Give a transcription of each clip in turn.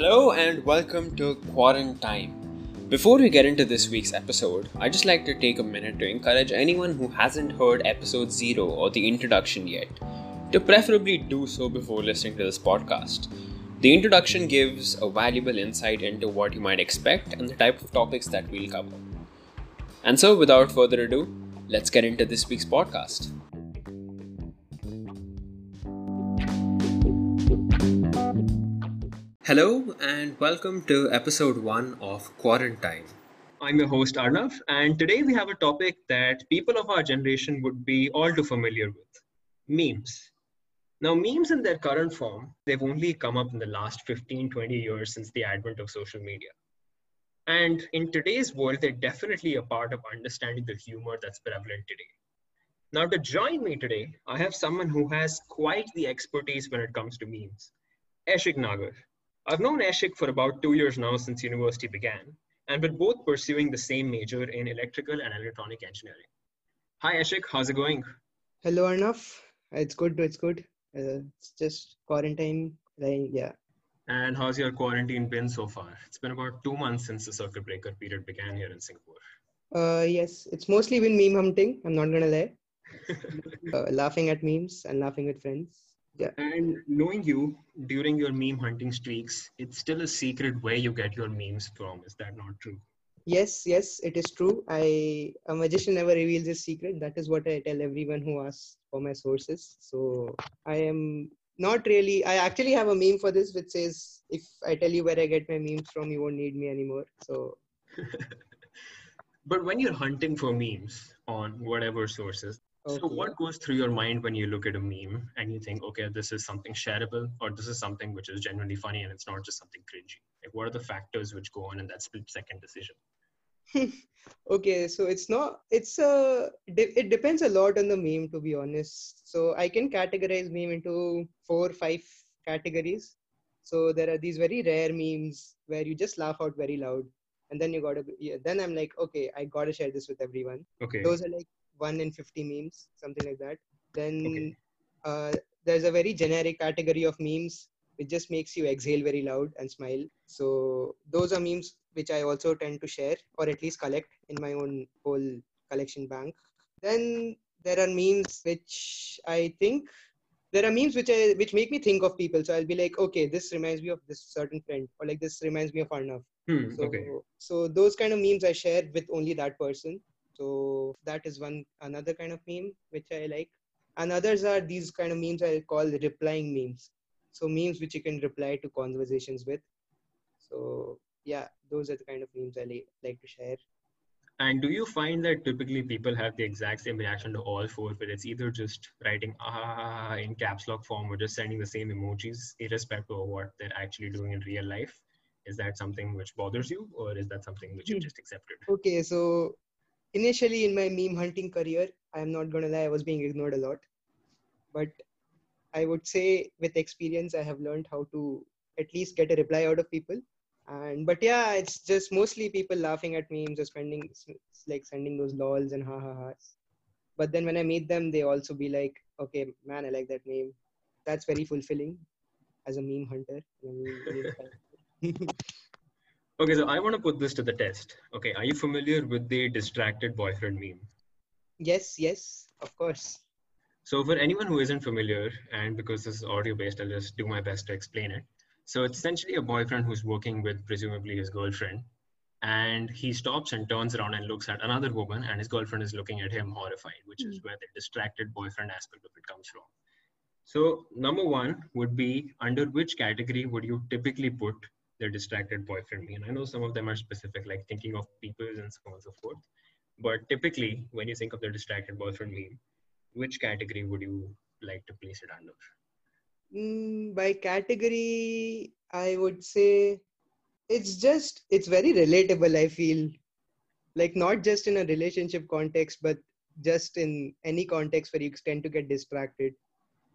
Hello and welcome to Quarantine. Before we get into this week's episode, I'd just like to take a minute to encourage anyone who hasn't heard episode 0 or the introduction yet to preferably do so before listening to this podcast. The introduction gives a valuable insight into what you might expect and the type of topics that we'll cover. And so, without further ado, let's get into this week's podcast. Hello and welcome to episode 1 of Quarantine. I'm your host Arnav, and today we have a topic that people of our generation would be all too familiar with memes. Now, memes in their current form, they've only come up in the last 15, 20 years since the advent of social media. And in today's world, they're definitely a part of understanding the humor that's prevalent today. Now, to join me today, I have someone who has quite the expertise when it comes to memes. Eshik Nagar. I've known Eshik for about two years now since university began, and we're both pursuing the same major in electrical and electronic engineering. Hi Eshik, how's it going? Hello Arnav, it's good. It's good. Uh, it's just quarantine. Like, yeah. And how's your quarantine been so far? It's been about two months since the circuit breaker period began here in Singapore. Uh, yes, it's mostly been meme hunting. I'm not gonna lie. uh, laughing at memes and laughing with friends. Yeah. And knowing you during your meme hunting streaks, it's still a secret where you get your memes from. Is that not true? Yes, yes, it is true. I a magician never reveals his secret. That is what I tell everyone who asks for my sources. So I am not really. I actually have a meme for this which says, "If I tell you where I get my memes from, you won't need me anymore." So. but when you're hunting for memes on whatever sources, Okay. So, what goes through your mind when you look at a meme and you think, okay, this is something shareable, or this is something which is genuinely funny and it's not just something cringy? Like, what are the factors which go on in that split second decision? okay, so it's not, it's a, it depends a lot on the meme, to be honest. So, I can categorize meme into four, five categories. So, there are these very rare memes where you just laugh out very loud and then you gotta yeah, then i'm like okay i gotta share this with everyone okay those are like 1 in 50 memes, something like that. Then okay. uh, there's a very generic category of memes which just makes you exhale very loud and smile. So those are memes which I also tend to share or at least collect in my own whole collection bank. Then there are memes which I think there are memes which I which make me think of people. So I'll be like, okay, this reminds me of this certain friend, or like this reminds me of Arnav. Hmm, so, okay. so those kind of memes I share with only that person. So that is one another kind of meme which I like. And others are these kind of memes I call replying memes. So memes which you can reply to conversations with. So yeah, those are the kind of memes I like to share. And do you find that typically people have the exact same reaction to all four, where it's either just writing ah in caps lock form or just sending the same emojis, irrespective of what they're actually doing in real life? Is that something which bothers you, or is that something which you hmm. just accepted? Okay, so initially in my meme hunting career, I'm not gonna lie, I was being ignored a lot. But I would say with experience, I have learned how to at least get a reply out of people. And but yeah, it's just mostly people laughing at memes or spending like sending those lols and ha ha ha's. But then when I meet them, they also be like, okay, man, I like that meme. That's very fulfilling as a meme hunter. Okay, so I want to put this to the test. Okay, are you familiar with the distracted boyfriend meme? Yes, yes, of course. So, for anyone who isn't familiar, and because this is audio based, I'll just do my best to explain it. So, it's essentially a boyfriend who's working with presumably his girlfriend, and he stops and turns around and looks at another woman, and his girlfriend is looking at him horrified, which mm-hmm. is hmm. where the distracted boyfriend aspect of it comes from. So, number one would be under which category would you typically put their distracted boyfriend me. And I know some of them are specific, like thinking of people and so on and so forth. But typically, when you think of the distracted boyfriend meme, which category would you like to place it under? Mm, by category, I would say it's just, it's very relatable, I feel. Like, not just in a relationship context, but just in any context where you tend to get distracted.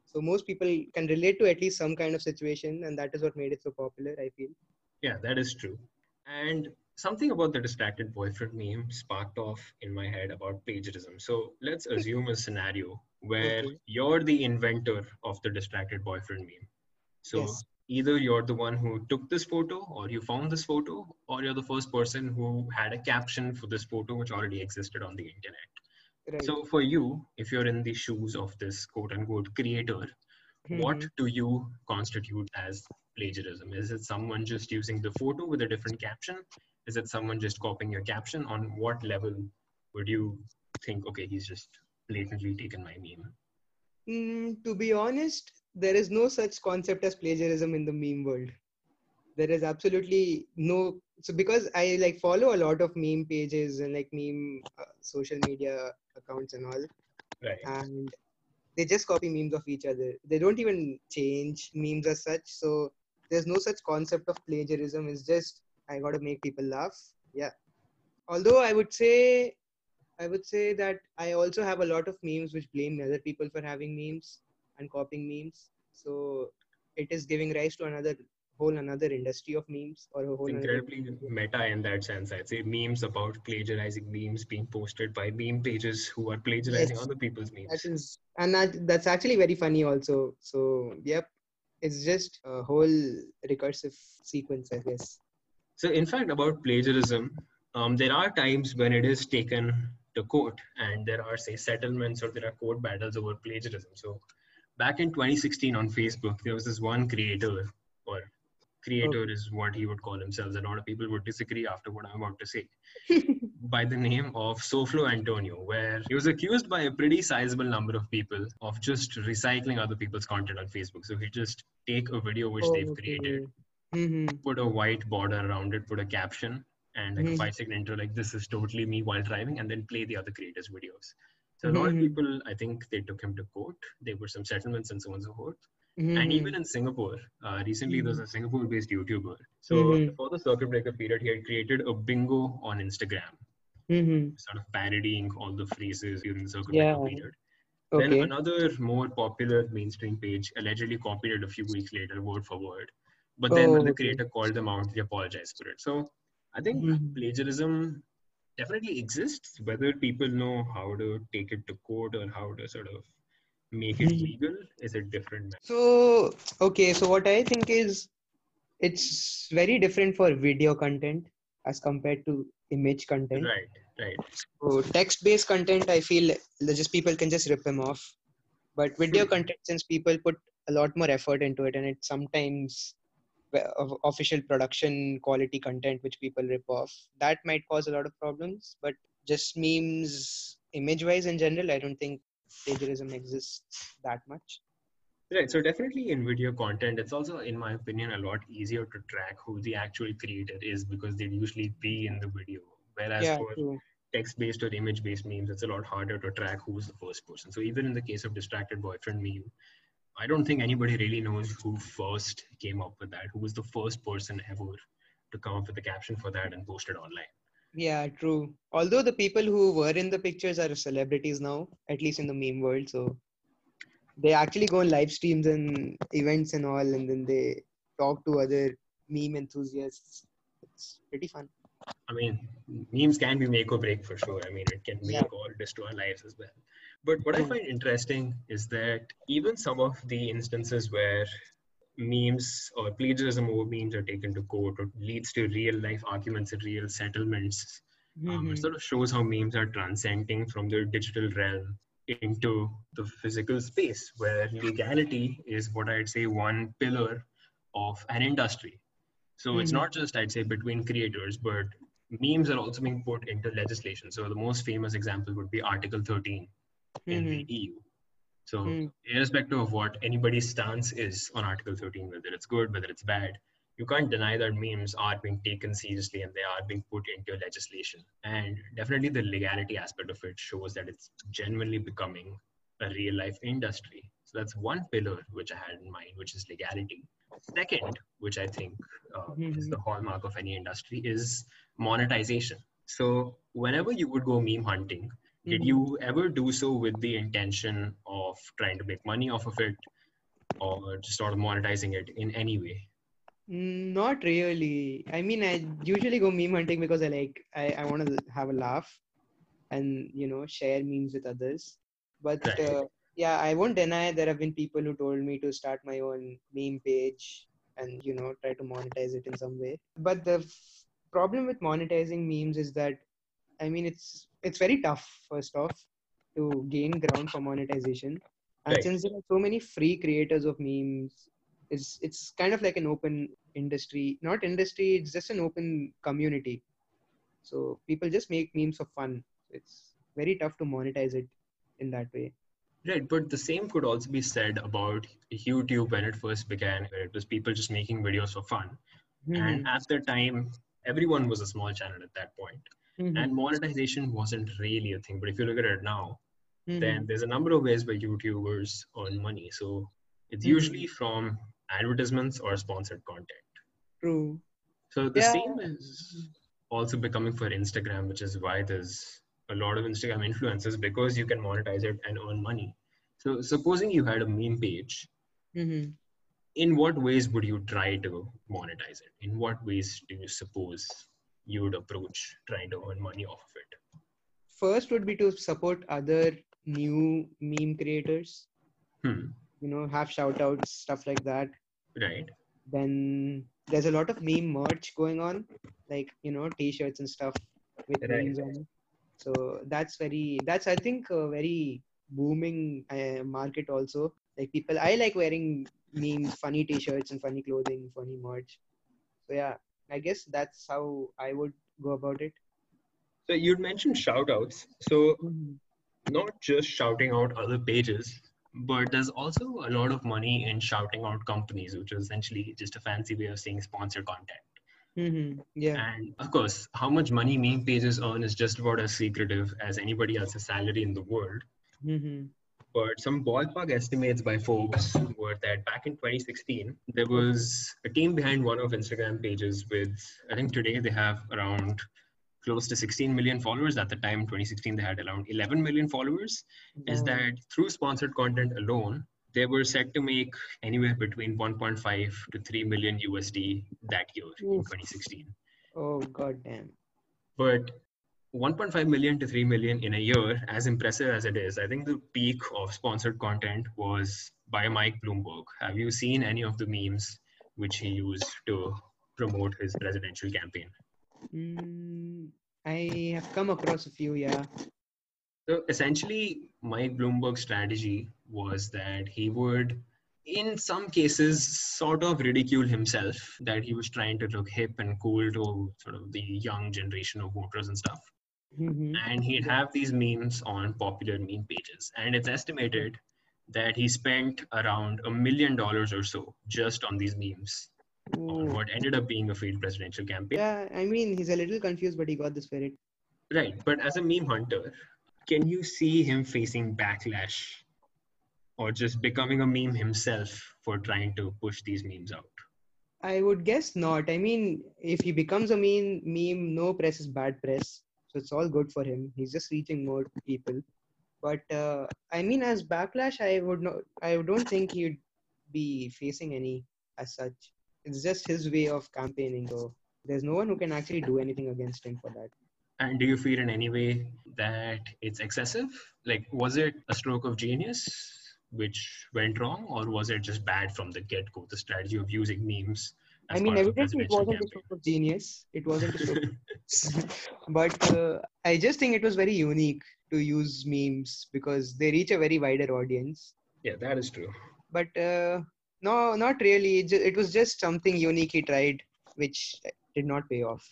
So, most people can relate to at least some kind of situation, and that is what made it so popular, I feel. Yeah, that is true. And something about the distracted boyfriend meme sparked off in my head about plagiarism. So let's assume a scenario where okay. you're the inventor of the distracted boyfriend meme. So yes. either you're the one who took this photo or you found this photo or you're the first person who had a caption for this photo which already existed on the internet Right. so for you if you're in the shoes of this quote unquote creator what Mhm. do you constitute as plagiarism is it someone just using the photo with a different caption is it someone just copying your caption on what level would you think okay he's just blatantly taken my meme Mm, to be honest, there is no such concept as plagiarism in the meme world. There is absolutely no. So because I like follow a lot of meme pages and like meme uh, social media accounts and all, right and they just copy memes of each other. They don't even change memes as such. So there's no such concept of plagiarism. It's just I got to make people laugh. Yeah. Although I would say, I would say that I also have a lot of memes which blame other people for having memes and copying memes. So it is giving rise to another whole another industry of memes or a whole another- incredibly meta in that sense. I'd say memes about plagiarizing memes being posted by meme pages who are plagiarizing Yes. other people's memes. that is and that, that's actually very funny also so yep it's just a whole recursive sequence i guess So, in fact, about plagiarism, um, there are times when it is taken to court, and there are, say, settlements or there are court battles over plagiarism. So, back in 2016 on Facebook, there was this one creator, or creator is what he would call himself. A lot of people would disagree after what I'm about to say. by the name of Soflo Antonio, where he was accused by a pretty sizable number of people of just recycling other people's content on Facebook. So he just take a video which they've created, hmm put a white border around it, put a caption, and like a Mhm. five second intro, like this is totally me while driving, and then play the other creators' videos. So a lot of Mhm. people, I think, they took him to court. There were some settlements and so on and so forth. Mm-hmm. And even in Singapore, uh, recently there was a Singapore-based YouTuber. So Mhm. before the circuit breaker period, he had created a bingo on Instagram hmm sort of parodying all the phrases during the circuit Yeah. period. okay Then another more popular mainstream page allegedly copied it a few weeks later, word for word. But then when Oh, the okay. creator called them out, they apologized for it. So I think Mhm. plagiarism definitely exists. Whether people know how to take it to court or how to sort of make it Mhm. legal is a different matter. so okay so what i think is it's very different for video content as compared to image content Right, right. So text-based content, I feel just people can just rip them off. But video Hmm. content, since people put a lot more effort into it, and it's sometimes of- official production quality content which people rip off, that might cause a lot of problems. But just memes, image-wise in general, I don't think plagiarism exists that much. Right. So definitely in video content, it's also, in my opinion, a lot easier to track who the actual creator is because they'd usually be in the video. Whereas yeah, for true. text-based or image-based memes, it's a lot harder to track who's the first person. So even in the case of distracted boyfriend meme, I don't think anybody really knows who first came up with that. Who was the first person ever to come up with the caption for that and post it online? Yeah, true. Although the people who were in the pictures are celebrities now, at least in the meme world, so they actually go on live streams and events and all, and then they talk to other meme enthusiasts. It's pretty fun. I mean, memes can be make or break for sure. I mean, it can make Yeah. or destroy our lives as well. But what I find interesting is that even some of the instances where memes or plagiarism over memes are taken to court or leads to real life arguments and real settlements, um, it Mhm. sort of shows how memes are transcending from the digital realm into the physical space where legality is what I'd say one pillar of an industry. So it's Mhm. not just, I'd say, between creators, but memes are also being put into legislation. So the most famous example would be Article 13 in the Mhm. EU. So, Mm. irrespective of what anybody's stance is on Article 13, whether it's good, whether it's bad, you can't deny that memes are being taken seriously and they are being put into legislation. And definitely the legality aspect of it shows that it's genuinely becoming a real life industry. So, that's one pillar which I had in mind, which is legality. Second, which I think uh, is Mhm. the hallmark of any industry, is monetization. So, whenever you would go meme hunting, did Mhm. you ever do so with the intention of trying to make money off of it or just sort of monetizing it in any way? Not really. I mean, I usually go meme hunting because I like I, I want to have a laugh and you know share memes with others. But Right. uh, yeah, I won't deny there have been people who told me to start my own meme page and you know try to monetize it in some way. But the f- problem with monetizing memes is that I mean it's it's very tough first off to gain ground for monetization. And Right. since there are so many free creators of memes, it's it's kind of like an open industry. Not industry, it's just an open community. So people just make memes for fun. It's very tough to monetize it in that way. Right, but the same could also be said about YouTube when it first began, where it was people just making videos for fun. And at the time, everyone was a small channel at that point. Mhm. And monetization wasn't really a thing. But if you look at it now, Mhm. then there's a number of ways where YouTubers earn money. So it's Mhm. usually from advertisements or sponsored content. True. So the Yeah. same is also becoming for Instagram, which is why there's a lot of Instagram influencers because you can monetize it and earn money. So supposing you had a meme page, Mhm. in what ways would you try to monetize it? In what ways do you suppose you would approach trying to earn money off of it? First would be to support other new meme creators. Hmm. You know, have shout outs, stuff like that. Right. Then there's a lot of meme merch going on, like you know, t-shirts and stuff with Right. memes on. So that's very that's I think a very booming uh, market also. Like people, I like wearing memes, funny t-shirts and funny clothing, funny merch. So yeah, I guess that's how I would go about it. So you'd mentioned shout outs. So Mhm. not just shouting out other pages, but there's also a lot of money in shouting out companies, which is essentially just a fancy way of saying sponsored content. Mhm. Yeah. And of course, how much money meme pages earn is just about as secretive as anybody else's salary in the world. Mhm. But some ballpark estimates by Forbes were that back in 2016, there was a team behind one of Instagram pages with, I think today they have around close to 16 million followers. At the time, 2016, they had around 11 million followers. Is that through sponsored content alone, they were set to make anywhere between 1.5 to 3 million USD that year in 2016. Oh god damn. But 1.5 million to 3 million in a year, as impressive as it is, I think the peak of sponsored content was by Mike Bloomberg. Have you seen any of the memes which he used to promote his presidential campaign? Mm, I have come across a few, yeah. So essentially, Mike Bloomberg's strategy was that he would, in some cases, sort of ridicule himself, that he was trying to look hip and cool to sort of the young generation of voters and stuff. Mhm. and he'd have these memes on popular meme pages. And it's estimated that he spent around a million dollars or so just on these memes on what ended up being a failed presidential campaign. Yeah, I mean, he's a little confused, but he got the spirit. Right. But as a meme hunter, can you see him facing backlash or just becoming a meme himself for trying to push these memes out? I would guess not. I mean, if he becomes a meme, meme, no press is bad press. So it's all good for him. He's just reaching more people. But uh, I mean, as backlash, I would not. I don't think he'd be facing any as such. It's just his way of campaigning. though there's no one who can actually do anything against him for that. And do you feel in any way that it's excessive? Like, was it a stroke of genius which went wrong, or was it just bad from the get go? The strategy of using memes. I mean, evidently it wasn't a stroke of genius. It wasn't a stroke. but uh, I just think it was very unique to use memes because they reach a very wider audience. yeah, that is true. But uh, no, not really. It, was just something unique he tried, which did not pay off.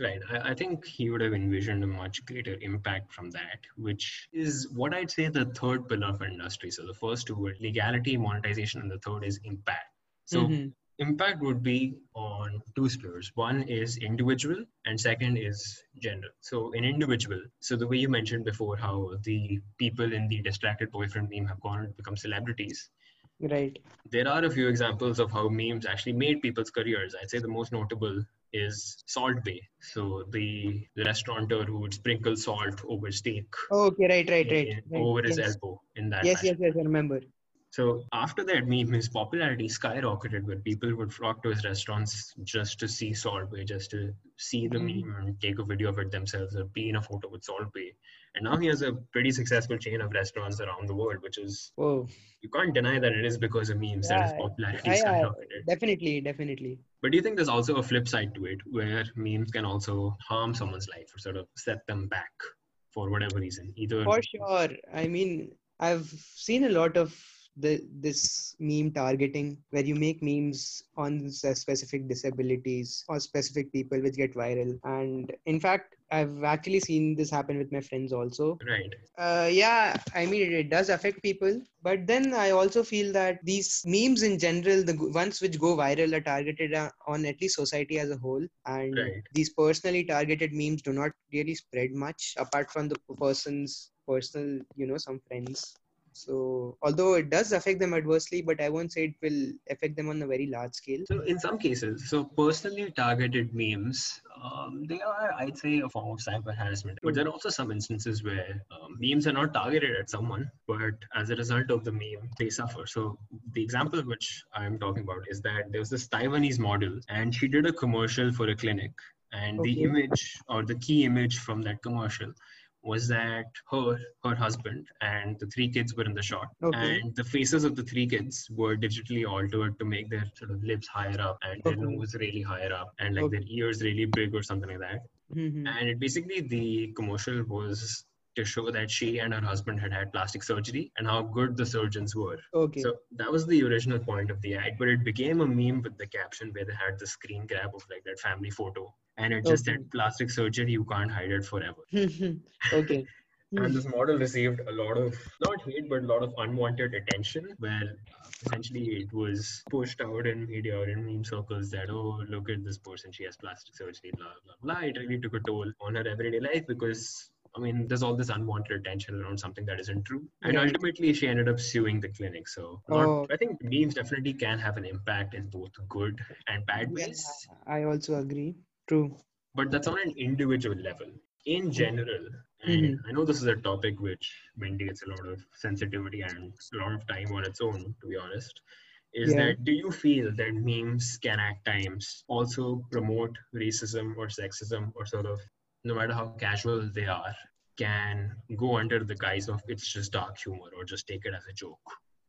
Right. I, I think he would have envisioned a much greater impact from that, which is what I'd say the third pillar of industry. So the first two were legality, monetization, and the third is impact. So Mhm. impact would be on two spheres. One is individual, and second is general. So in individual, so the way you mentioned before, how the people in the distracted boyfriend meme have gone and become celebrities. Right. There are a few examples of how memes actually made people's careers. I'd say the most notable is Salt Bae. So the, restaurateur who would sprinkle salt over steak Oh, okay. Right. Right. Right. right. over his elbow in that Yes. fashion. Yes. Yes. I remember. So after that meme, his popularity skyrocketed where people would flock to his restaurants just to see Salt Bae, just to see the Mhm. meme and take a video of it themselves or be in a photo with Salt Bae. And now he has a pretty successful chain of restaurants around the world, which is Oh, you can't deny that it is because of memes that his popularity skyrocketed. definitely, definitely. But do you think there's also a flip side to it where memes can also harm someone's life or sort of set them back for whatever reason? Either For sure. I mean, I've seen a lot of the this meme targeting where you make memes on specific disabilities or specific people which get viral. And in fact, I've actually seen this happen with my friends also. right. Uh, yeah, I mean, it, does affect people. But then I also feel that these memes in general, the ones which go viral, are targeted uh, on at least society as a whole. And Right. these personally targeted memes do not really spread much apart from the person's personal, you know, some friends. So, although it does affect them adversely, but I won't say it will affect them on a very large scale. So in some cases, so personally targeted memes, um, they are, I'd say, a form of cyber harassment. But there are also some instances where um, memes are not targeted at someone, but as a result of the meme, they suffer. So the example which I'm talking about is that there was this Taiwanese model, and she did a commercial for a clinic, and the image or the key image from that commercial was that her her husband and the three kids were in the shot Okay. and the faces of the three kids were digitally altered to make their sort of lips higher up and their Okay. nose really higher up and like Okay. their ears really big or something like that Mhm. and it basically the commercial was to show that she and her husband had had plastic surgery and how good the surgeons were Okay. so that was the original point of the ad, but it became a meme with the caption where they had the screen grab of like that family photo, and it just Okay. said "plastic surgery, you can't hide it forever." okay. Hmm. And this model received a lot of not hate, but a lot of unwanted attention, where uh, essentially it was pushed out in media or in meme circles that oh look at this person, she has plastic surgery, blah blah blah. It really took a toll on her everyday life because. I mean, there's all this unwanted attention around something that isn't true. And Right. ultimately, she ended up suing the clinic. So, not, Oh. I think memes definitely can have an impact in both good and bad Yeah, ways. I also agree. True. But that's on an individual level. In general, and I know this is a topic which mandates a lot of sensitivity and a lot of time on its own, to be honest. Is Yeah. that do you feel that memes can at times also promote racism or sexism or sort of, no matter how casual they are, can go under the guise of it's just dark humor or just take it as a joke?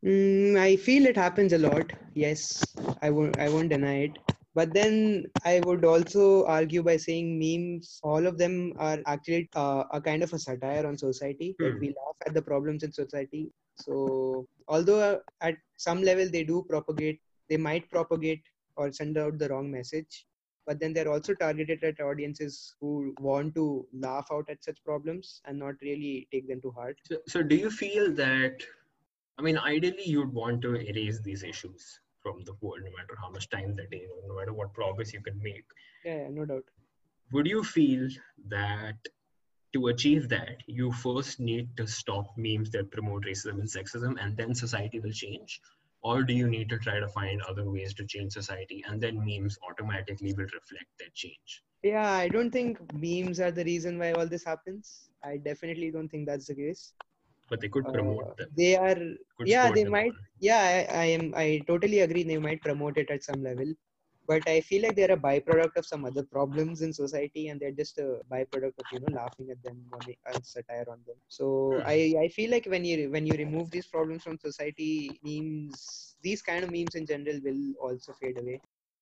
Mm, I feel it happens a lot. Yes, I won't. I won't deny it. But then I would also argue by saying memes, all of them are actually uh, a kind of a satire on society. Like Hmm. we laugh at the problems in society. So although uh, at some level they do propagate, they might propagate or send out the wrong message. But then they're also targeted at audiences who want to laugh out at such problems and not really take them to heart. So, so do you feel that? I mean, ideally, you'd want to erase these issues from the world, no matter how much time they take, or no matter what progress you can make. Yeah, yeah, no doubt. Would you feel that to achieve that, you first need to stop memes that promote racism and sexism, and then society will change? Or do you need to try to find other ways to change society, and then memes automatically will reflect that change? Yeah, I don't think memes are the reason why all this happens. I definitely don't think that's the case. But they could Uh, promote them. they are, could yeah, they might. on. Yeah, I, I am. I totally agree. They might promote it at some level, but I feel like they're a byproduct of some other problems in society, and they're just a byproduct of you know laughing at them or satire on them. So Hmm. I, I feel like when you when you remove these problems from society, memes, these kind of memes in general will also fade away.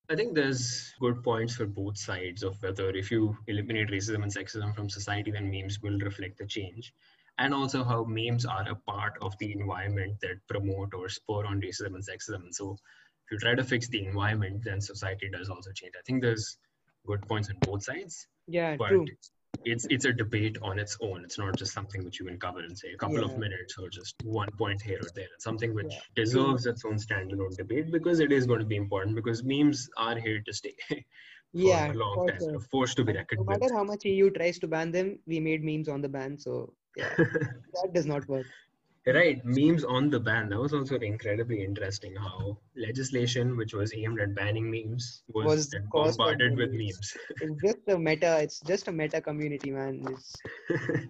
I think there's good points for both sides of whether if you eliminate racism and sexism from society, then memes will reflect the change. And also how memes are a part of the environment that promote or spur on racism and sexism. And so if you try to fix the environment, then society does also change. I think there's good points on both sides, Yeah, but true. it's it's a debate on its own. It's not just something which you can cover in say a couple of minutes or just one point here or there. It's something which Yeah, deserves its own standalone debate because it is going to be important because memes are here to stay for Yeah, a long for time. sure. Forced to be reckoned. No matter with. how much EU tries to ban them, we made memes on the ban, so yeah, that does not work. right, memes on the ban. That was also incredibly interesting how legislation which was aimed at banning memes was, Was bombarded with memes. memes. It's just a meta. It's just a meta community, man.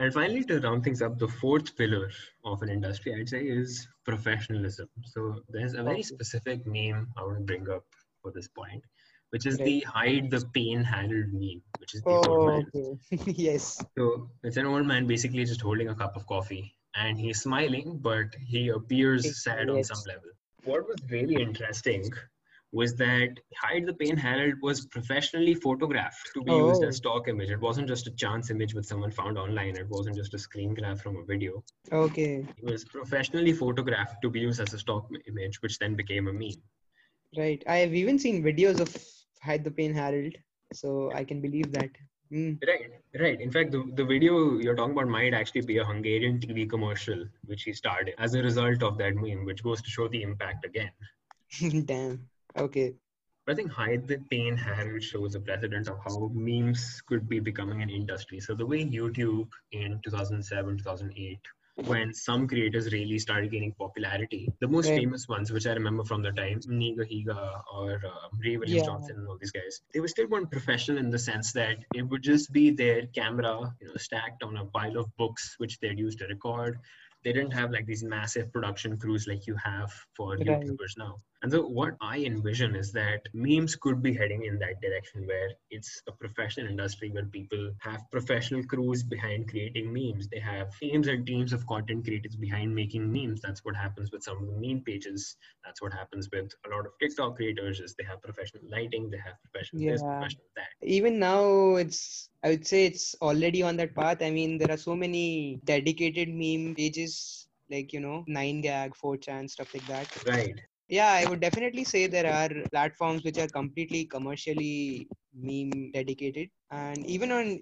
And finally, to round things up, the fourth pillar of an industry, I'd say, is professionalism. So there's a very specific meme I want to bring up for this point, which is Right. the hide the pain Harold meme, which is the Oh, old man. okay. yes. So it's an old man basically just holding a cup of coffee and he's smiling, but he appears sad on some level. What was really interesting was that Hide the Pain Harold was professionally photographed to be used Oh. as stock image. It wasn't just a chance image which someone found online. It wasn't just a screen grab from a video. Okay. It was professionally photographed to be used as a stock image, which then became a meme. Right. I have even seen videos of Hide the Pain Harold, so I can believe that. Mm. Right, right. In fact, the, the video you're talking about might actually be a Hungarian TV commercial which he starred as a result of that meme, which goes to show the impact again. Damn. Okay. But I think Hide the Pain Harold shows a precedent of how memes could be becoming an industry. So the way YouTube in 2007, 2008, when some creators really started gaining popularity, the most Right. famous ones, which I remember from the time, Nigahiga or uh, Ray Williams Yeah. Johnson and all these guys, they were still weren't professional in the sense that it would just be their camera, you know, stacked on a pile of books which they'd use to record. They didn't have like these massive production crews like you have for Right. YouTubers now. And so what I envision is that memes could be heading in that direction where it's a professional industry where people have professional crews behind creating memes. They have teams and teams of content creators behind making memes. That's what happens with some of the meme pages. That's what happens with a lot of TikTok creators is they have professional lighting, they have professional this, professional that. Even now, it's I would say it's already on that path. I mean, there are so many dedicated meme pages like you know 9gag 4chan stuff like that Right. Yeah i would definitely say there are platforms which are completely commercially meme dedicated and even on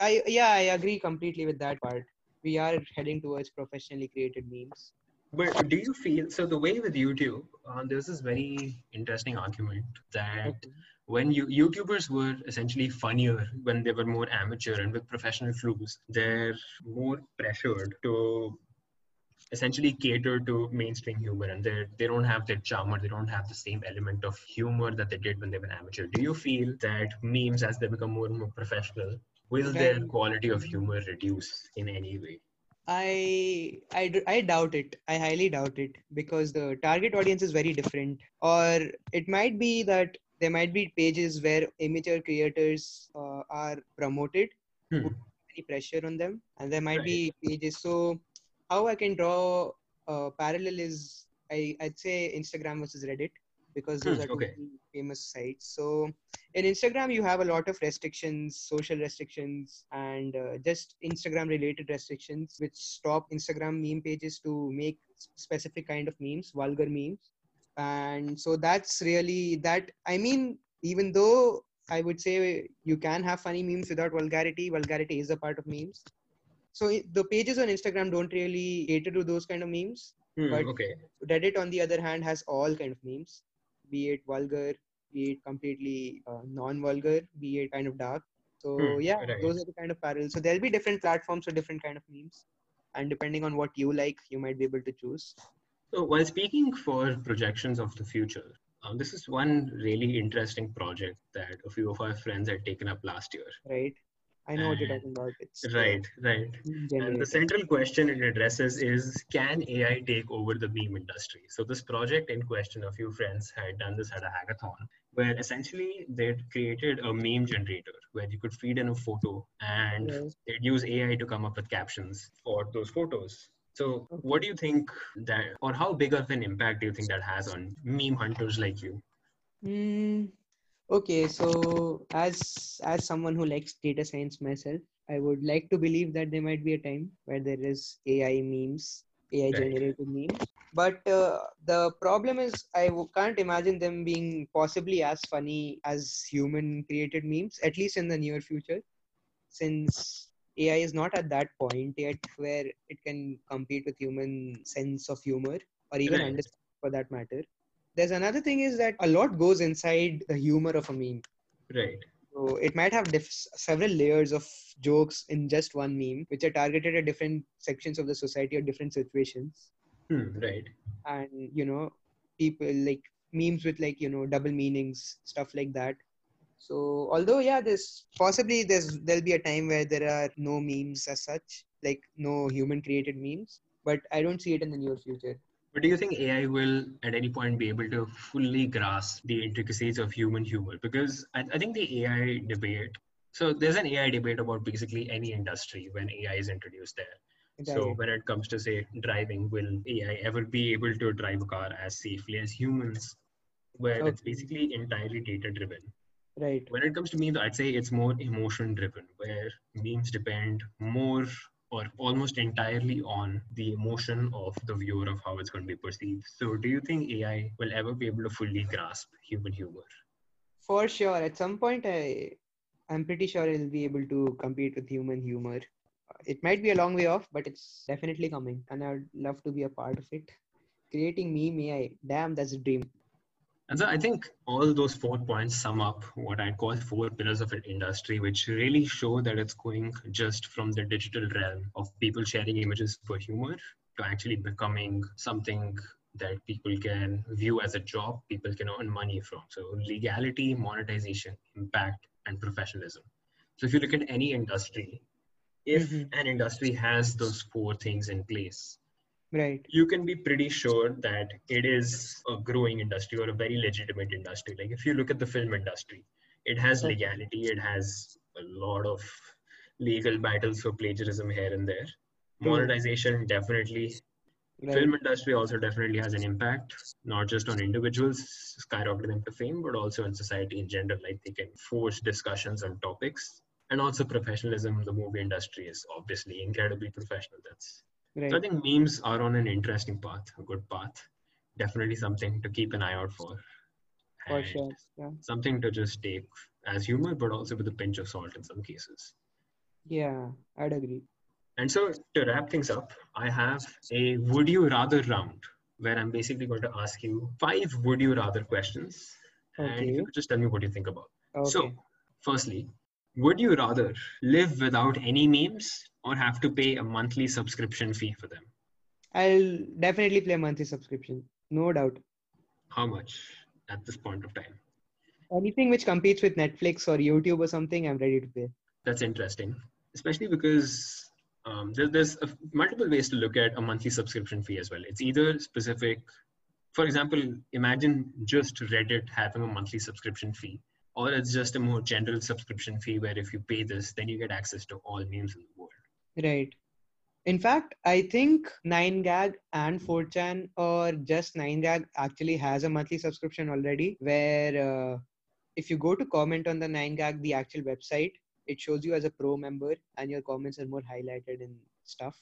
i yeah i agree completely with that part we are heading towards professionally created memes But do you feel so? The way with YouTube, uh, there's this very interesting argument that Okay. when you YouTubers were essentially funnier when they were more amateur and with professional crews, they're more pressured to essentially cater to mainstream humor and they they don't have that charm or they don't have the same element of humor that they did when they were amateur. Do you feel that memes as they become more and more professional, will their quality of humor reduce in any way? I, I i doubt it. I highly doubt it because the target audience is very different. Or it might be that there might be pages where amateur creators uh, are promoted, Hmm. any pressure on them, and there might be pages. So how I can draw a parallel is I I'd say Instagram versus Reddit because those Hmm, are two okay. very famous sites. So in Instagram you have a lot of restrictions, social restrictions, and uh, just Instagram related restrictions which stop Instagram meme pages to make specific kind of memes, vulgar memes. And so that's really that. I mean, even though I would say you can have funny memes without vulgarity, vulgarity is a part of memes. So the pages on Instagram don't really cater to those kind of memes. Hmm, But- okay. Reddit, on the other hand, has all kind of memes, be it vulgar, be it completely uh, non-vulgar, be it kind of dark. So Hmm, yeah, right. those are the kind of parallels. So there'll be different platforms for different kind of memes, and depending on what you like, you might be able to choose. So while speaking for projections of the future, um, this is one really interesting project that a few of our friends had taken up last year. Right? I know what you're talking about. It's Right, right. meme And the central question it addresses is can AI take over the meme industry? So, this project in question, a few friends had done this at a hackathon where essentially they'd created a meme generator where you could feed in a photo and Right. they'd use AI to come up with captions for those photos. So, what do you think that, or how big of an impact do you think that has on meme hunters like you? Mm, okay, so as as someone who likes data science myself, I would like to believe that there might be a time where there is AI memes, AI generated memes. But uh, the problem is, I w- can't imagine them being possibly as funny as human created memes, at least in the near future, since AI is not at that point yet where it can compete with human sense of humor or even Right. understand for that matter there's another thing is that a lot goes inside the humor of a meme Right. so it might have diff- several layers of jokes in just one meme which are targeted at different sections of the society or different situations Hmm, right. and you know people like memes with like you know double meanings stuff like that so although yeah there's possibly there's there'll be a time where there are no memes as such like no human created memes but i don't see it in the near future But do you think AI will at any point be able to fully grasp the intricacies of human humor? Because I, I think the AI debate, so there's an AI debate about basically any industry when AI is introduced there. So when it comes to say driving, will AI ever be able to drive a car as safely as humans? Where Okay. it's basically entirely data driven. right. When it comes to memes, I'd say it's more emotion driven, where memes depend more or almost entirely on the emotion of the viewer of how it's going to be perceived. So do you think AI will ever be able to fully grasp human humor? For sure. At some point, I, I'm pretty sure it'll be able to compete with human humor. It might be a long way off, but it's definitely coming, and I'd love to be a part of it. Creating meme AI, damn, that's a dream. And so I think all those four points sum up what I'd call four pillars of an industry, which really show that it's going just from the digital realm of people sharing images for humor to actually becoming something that people can view as a job, people can earn money from. So legality, monetization, impact, and professionalism. So if you look at any industry, if Mhm. an industry has those four things in place, Right. you can be pretty sure that it is a growing industry or a very legitimate industry. Like if you look at the film industry, it has legality, it has a lot of legal battles for plagiarism here and there. Hmm. Monetization definitely. Right. Film industry also definitely has an impact, not just on individuals skyrocketing them to fame, but also in society in general. Like they can force discussions on topics. And also professionalism, the movie industry is obviously incredibly professional. That's Right. so I think memes are on an interesting path, a good path. Definitely something to keep an eye out for. For sure. Yeah. Something to just take as humor, but also with a pinch of salt in some cases. Yeah, I'd agree. And so to wrap things up, I have a would you rather round where I'm basically going to ask you five would you rather questions. And you just tell me what you think about. Okay. So, firstly, would you rather live without any memes or have to pay a monthly subscription fee for them? I'll definitely play monthly subscription. No doubt. How much at this point of time? Anything which competes with Netflix or YouTube or something, I'm ready to pay. That's interesting, especially because um, there, there's a, multiple ways to look at a monthly subscription fee as well. It's either specific, for example, imagine just Reddit having a monthly subscription fee, or it's just a more general subscription fee where if you pay this, then you get access to all memes in the world. Right. In fact, I think 9gag and 4chan or just 9gag actually has a monthly subscription already where uh, if you go to comment on the 9gag, the actual website, it shows you as a pro member and your comments are more highlighted and stuff.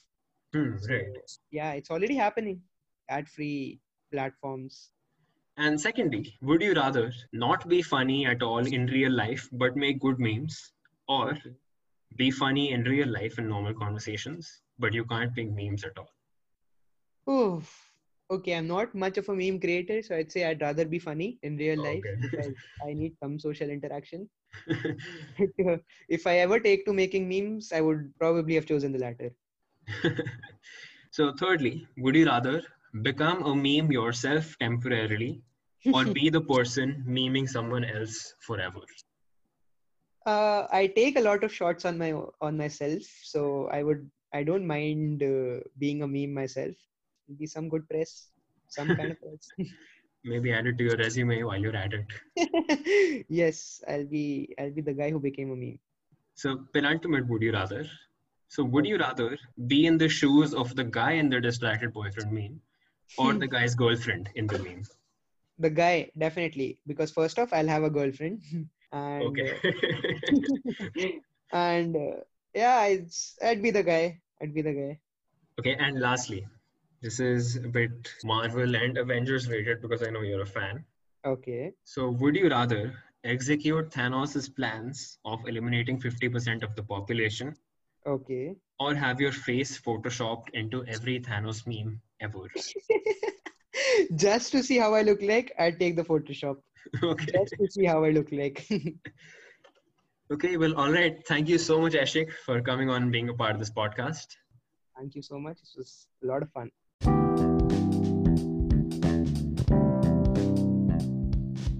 Hmm, So, right. yeah, it's already happening. Ad free platforms. And secondly, would you rather not be funny at all in real life but make good memes, or be funny in real life in normal conversations, but you can't make memes at all? Oh, okay. I'm not much of a meme creator, so I'd say I'd rather be funny in real life Okay. because I need some social interaction. Uh, if I ever take to making memes, I would probably have chosen the latter. so, thirdly, would you rather become a meme yourself temporarily or be the person memeing someone else forever? Uh, I take a lot of shots on my on myself, so I would I don't mind uh, being a meme myself. Be some good press, some kind of press. Maybe add it to your resume while you're at it. yes, I'll be I'll be the guy who became a meme. So, penultimate, would you rather? So, would you rather be in the shoes of the guy in the distracted boyfriend meme or the guy's girlfriend in the meme? The guy definitely because first off I'll have a girlfriend and Okay. and uh, yeah it's, I'd be the guy. I'd be the guy. okay, and lastly, this is a bit Marvel and Avengers related because I know you're a fan. Okay. So, would you rather execute Thanos' plans of eliminating 50% of the population Okay. or have your face photoshopped into every Thanos meme ever? Just to see how I look like, I'd take the Photoshop. okay. Just to see how I look like. Okay, well, all right. Thank you so much, Ashik, for coming on being a part of this podcast. Thank you so much. It was a lot of fun.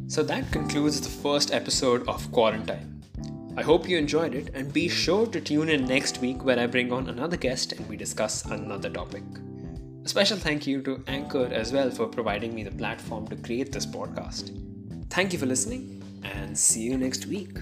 So that concludes the first episode of Quarantine. I hope you enjoyed it and be sure to tune in next week where I bring on another guest and we discuss another topic. A special thank you to Anchor as well for providing me the platform to create this podcast. Thank you for listening and see you next week.